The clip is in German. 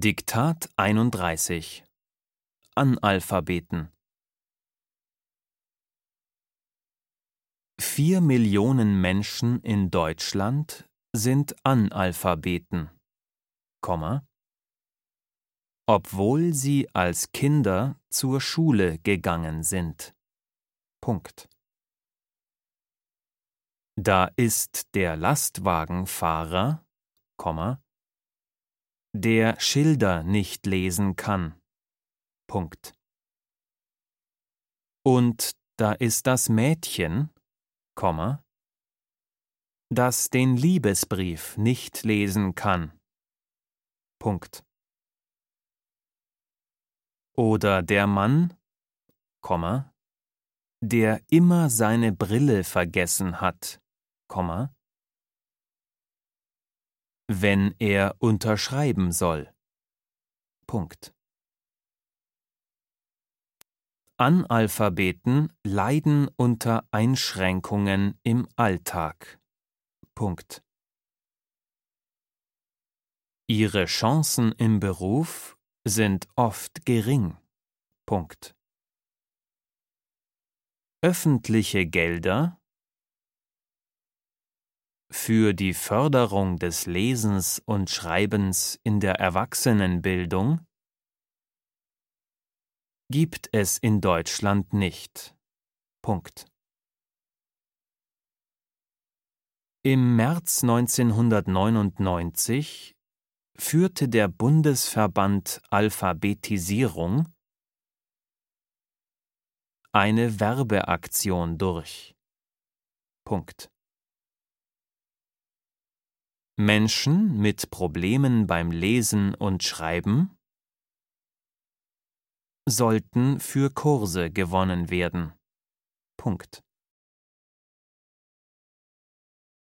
Diktat 31 Analphabeten Vier Millionen Menschen in Deutschland sind Analphabeten, Komma, obwohl sie als Kinder zur Schule gegangen sind. Punkt. Da ist der Lastwagenfahrer, Komma, der Schilder nicht lesen kann. Punkt. Und da ist das Mädchen, Komma, das den Liebesbrief nicht lesen kann. Punkt. Oder der Mann, Komma, der immer seine Brille vergessen hat, Komma, wenn er unterschreiben soll. Punkt. Analphabeten leiden unter Einschränkungen im Alltag. Punkt. Ihre Chancen im Beruf sind oft gering. Punkt. Öffentliche Gelder für die Förderung des Lesens und Schreibens in der Erwachsenenbildung gibt es in Deutschland nicht. Punkt. Im März 1999 führte der Bundesverband Alphabetisierung eine Werbeaktion durch. Punkt. Menschen mit Problemen beim Lesen und Schreiben sollten für Kurse gewonnen werden. Punkt.